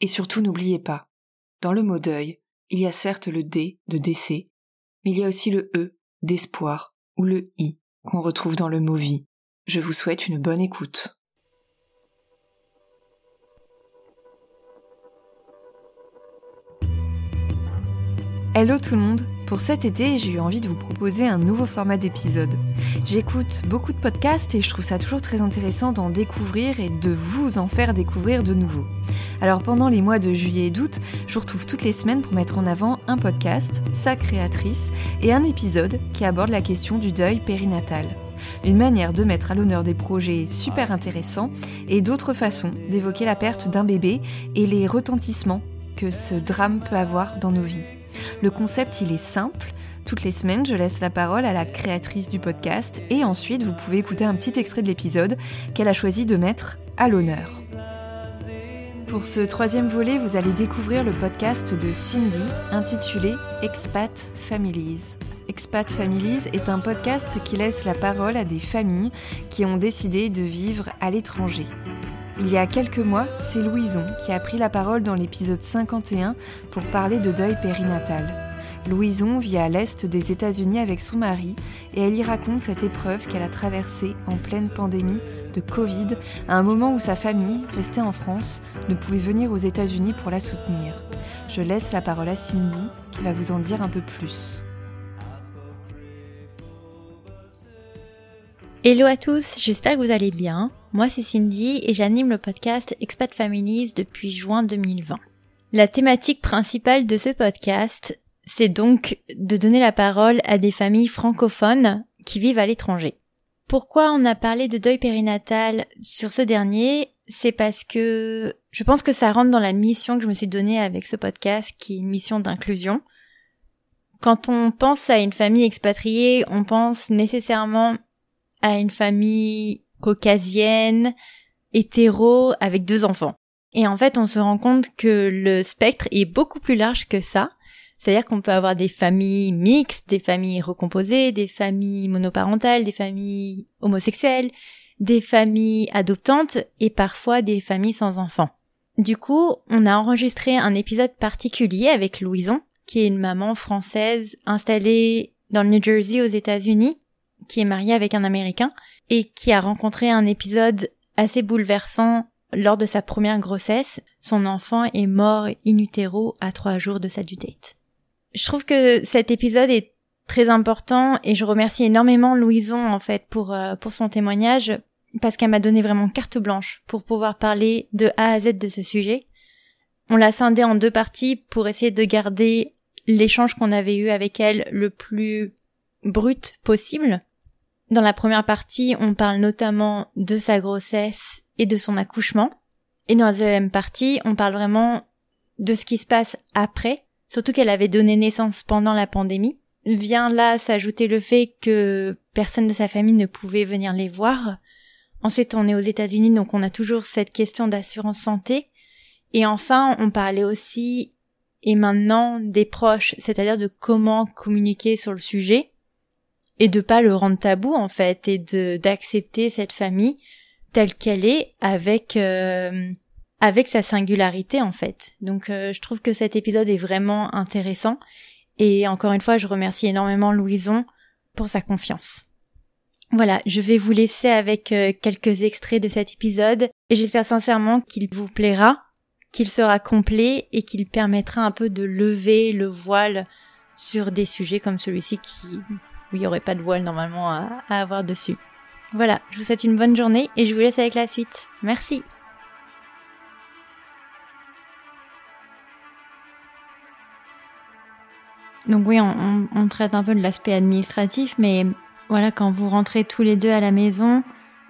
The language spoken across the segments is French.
Et surtout n'oubliez pas, dans le mot deuil, il y a certes le D de décès, mais il y a aussi le E d'espoir ou le I qu'on retrouve dans le mot vie. Je vous souhaite une bonne écoute. Hello tout le monde Pour cet été, j'ai eu envie de vous proposer un nouveau format d'épisode. J'écoute beaucoup de podcasts et je trouve ça toujours très intéressant d'en découvrir et de vous en faire découvrir de nouveau. Alors pendant les mois de juillet et d'août, je vous retrouve toutes les semaines pour mettre en avant un podcast, sa créatrice, et un épisode qui aborde la question du deuil périnatal. Une manière de mettre à l'honneur des projets super intéressants et d'autres façons d'évoquer la perte d'un bébé et les retentissements que ce drame peut avoir dans nos vies. Le concept, il est simple. Toutes les semaines, je laisse la parole à la créatrice du podcast et ensuite, vous pouvez écouter un petit extrait de l'épisode qu'elle a choisi de mettre à l'honneur. Pour ce troisième volet, vous allez découvrir le podcast de Cindy intitulé Expat Families. Expat Families est un podcast qui laisse la parole à des familles qui ont décidé de vivre à l'étranger. Il y a quelques mois, c'est Louison qui a pris la parole dans l'épisode 51 pour parler de deuil périnatal. Louison vit à l'est des États-Unis avec son mari et elle y raconte cette épreuve qu'elle a traversée en pleine pandémie de Covid à un moment où sa famille, restée en France, ne pouvait venir aux États-Unis pour la soutenir. Je laisse la parole à Cindy qui va vous en dire un peu plus. Hello à tous, j'espère que vous allez bien. Moi c'est Cindy et j'anime le podcast Expat Families depuis juin 2020. La thématique principale de ce podcast, c'est donc de donner la parole à des familles francophones qui vivent à l'étranger. Pourquoi on a parlé de deuil périnatal sur ce dernier? C'est parce que je pense que ça rentre dans la mission que je me suis donnée avec ce podcast, qui est une mission d'inclusion. Quand on pense à une famille expatriée, on pense nécessairement à une famille caucasienne, hétéro, avec deux enfants. Et en fait, on se rend compte que le spectre est beaucoup plus large que ça. C'est-à-dire qu'on peut avoir des familles mixtes, des familles recomposées, des familles monoparentales, des familles homosexuelles, des familles adoptantes et parfois des familles sans enfants. Du coup, on a enregistré un épisode particulier avec Louison, qui est une maman française installée dans le New Jersey aux États-Unis qui est mariée avec un Américain et qui a rencontré un épisode assez bouleversant lors de sa première grossesse. Son enfant est mort in utero à trois jours de sa due date. Je trouve que cet épisode est très important et je remercie énormément Louison en fait pour euh, pour son témoignage parce qu'elle m'a donné vraiment carte blanche pour pouvoir parler de A à Z de ce sujet. On l'a scindé en deux parties pour essayer de garder l'échange qu'on avait eu avec elle le plus brut possible. Dans la première partie, on parle notamment de sa grossesse et de son accouchement. Et dans la deuxième partie, on parle vraiment de ce qui se passe après, surtout qu'elle avait donné naissance pendant la pandémie. Vient là s'ajouter le fait que personne de sa famille ne pouvait venir les voir. Ensuite, on est aux États-Unis, donc on a toujours cette question d'assurance santé. Et enfin, on parlait aussi, et maintenant, des proches, c'est-à-dire de comment communiquer sur le sujet et de pas le rendre tabou en fait et de d'accepter cette famille telle qu'elle est avec euh, avec sa singularité en fait. Donc euh, je trouve que cet épisode est vraiment intéressant et encore une fois je remercie énormément Louison pour sa confiance. Voilà, je vais vous laisser avec euh, quelques extraits de cet épisode Et j'espère sincèrement qu'il vous plaira, qu'il sera complet et qu'il permettra un peu de lever le voile sur des sujets comme celui-ci qui, où il n'y aurait pas de voile normalement à, à avoir dessus. Voilà, je vous souhaite une bonne journée et je vous laisse avec la suite. Merci. Donc oui, on, on, traite un peu de l'aspect administratif, mais voilà, quand vous rentrez tous les deux à la maison,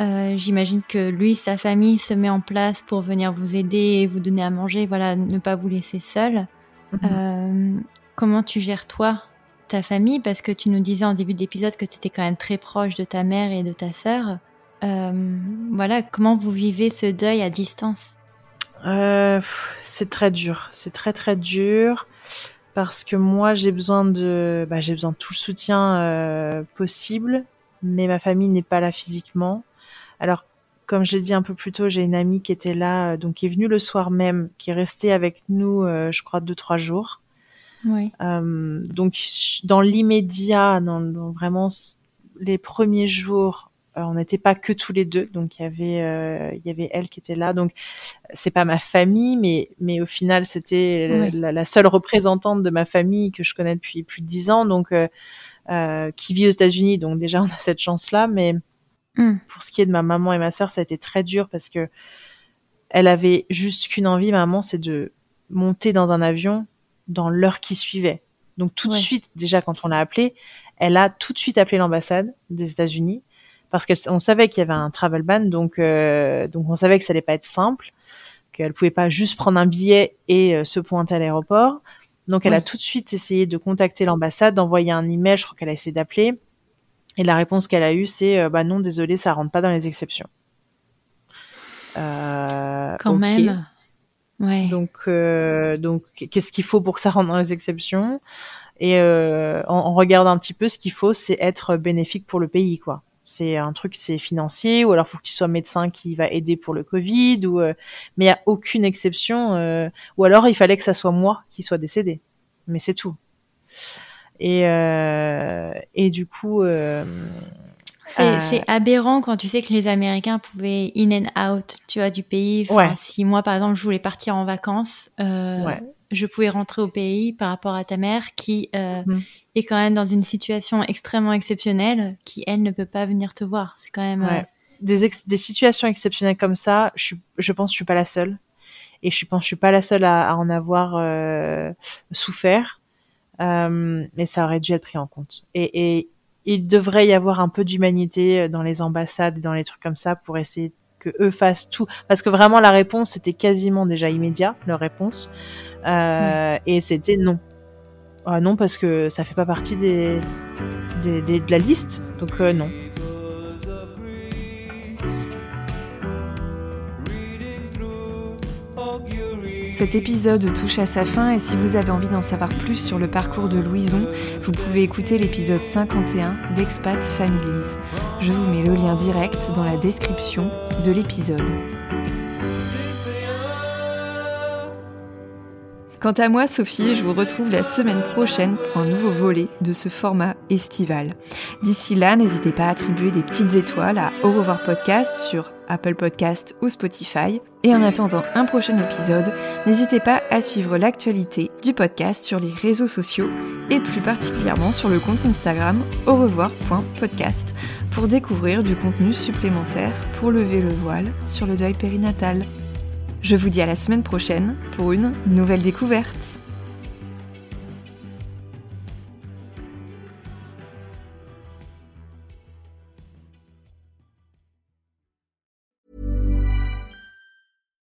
euh, j'imagine que lui, sa famille se met en place pour venir vous aider, vous donner à manger, voilà, ne pas vous laisser seul. Mhm. Euh, comment tu gères toi ta famille Parce que tu nous disais en début d'épisode que tu étais quand même très proche de ta mère et de ta sœur. Euh, voilà, comment vous vivez ce deuil à distance? C'est très dur, c'est très très dur parce que moi j'ai besoin de bah, j'ai besoin de tout le soutien euh, possible mais ma famille n'est pas là physiquement. Alors comme je l'ai dit un peu plus tôt j'ai une amie qui était là euh, donc qui est venue le soir même qui est restée avec nous euh, je crois deux trois jours oui. donc dans l'immédiat dans, dans, vraiment les premiers jours euh, on n'était pas que tous les deux, donc il y avait euh, il y avait elle qui était là. Donc c'est pas ma famille, mais mais au final c'était la, seule représentante de ma famille que je connais depuis plus de dix ans, donc euh, qui vit aux États-Unis. Donc déjà on a cette chance là, mais hmm. pour ce qui est de ma maman et ma sœur, ça a été très dur parce que elle avait juste qu'une envie, maman, c'est de monter dans un avion dans l'heure qui suivait. Donc tout de suite, déjà quand on l'a appelée, elle a tout de suite appelé l'ambassade des États-Unis parce qu'on savait qu'il y avait un travel ban, donc euh, donc on savait que ça allait pas être simple, qu'elle pouvait pas juste prendre un billet et euh, se pointer à l'aéroport. Donc elle a tout de suite essayé de contacter l'ambassade, d'envoyer un email, je crois qu'elle a essayé d'appeler, et la réponse qu'elle a eue c'est euh, bah non désolé ça rentre pas dans les exceptions. Quand même. Donc donc qu'est-ce qu'il faut pour que ça rentre dans les exceptions? Et en, en regardant un petit peu, ce qu'il faut, c'est être bénéfique pour le pays, quoi. C'est un truc c'est financier ou alors faut que tu sois médecin qui va aider pour le Covid ou euh, mais il y a aucune exception euh, ou alors il fallait que ça soit moi qui soit décédé. Mais c'est tout. Et euh, et du coup c'est aberrant quand tu sais que les Américains pouvaient in and out tu vois du pays si moi par exemple je voulais partir en vacances je pouvais rentrer au pays par rapport à ta mère qui mhm est quand même dans une situation extrêmement exceptionnelle qui, elle, ne peut pas venir te voir. C'est quand même... Ouais. Euh, des, des situations exceptionnelles comme ça, je, je pense que je suis pas la seule. Et je pense que je suis pas la seule à, à en avoir euh, souffert. Euh, mais ça aurait dû être pris en compte. Et, et il devrait y avoir un peu d'humanité dans les ambassades et dans les trucs comme ça pour essayer que eux fassent tout. Parce que vraiment, la réponse, c'était quasiment déjà immédiat, leur réponse. Euh, Et c'était non. Ah non, parce que ça fait pas partie des, de la liste, donc euh, non. Cet épisode touche à sa fin et si vous avez envie d'en savoir plus sur le parcours de Louison, vous pouvez écouter l'épisode 51 d'Expat Families. Je vous mets le lien direct dans la description de l'épisode. Quant à moi, Sophie, je vous retrouve la semaine prochaine pour un nouveau volet de ce format estival. D'ici là, n'hésitez pas à attribuer des petites étoiles à Au revoir podcast sur Apple Podcast ou Spotify. Et en attendant un prochain épisode, n'hésitez pas à suivre l'actualité du podcast sur les réseaux sociaux et plus particulièrement sur le compte Instagram au revoir.podcast pour découvrir du contenu supplémentaire pour lever le voile sur le deuil périnatal. Je vous dis à la semaine prochaine pour une nouvelle découverte.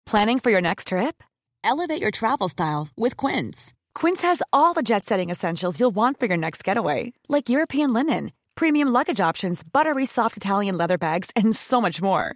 Planning for your next trip? Elevate your travel style with Quince. Quince has all the jet setting essentials you'll want for your next getaway, like European linen, premium luggage options, buttery soft Italian leather bags, and so much more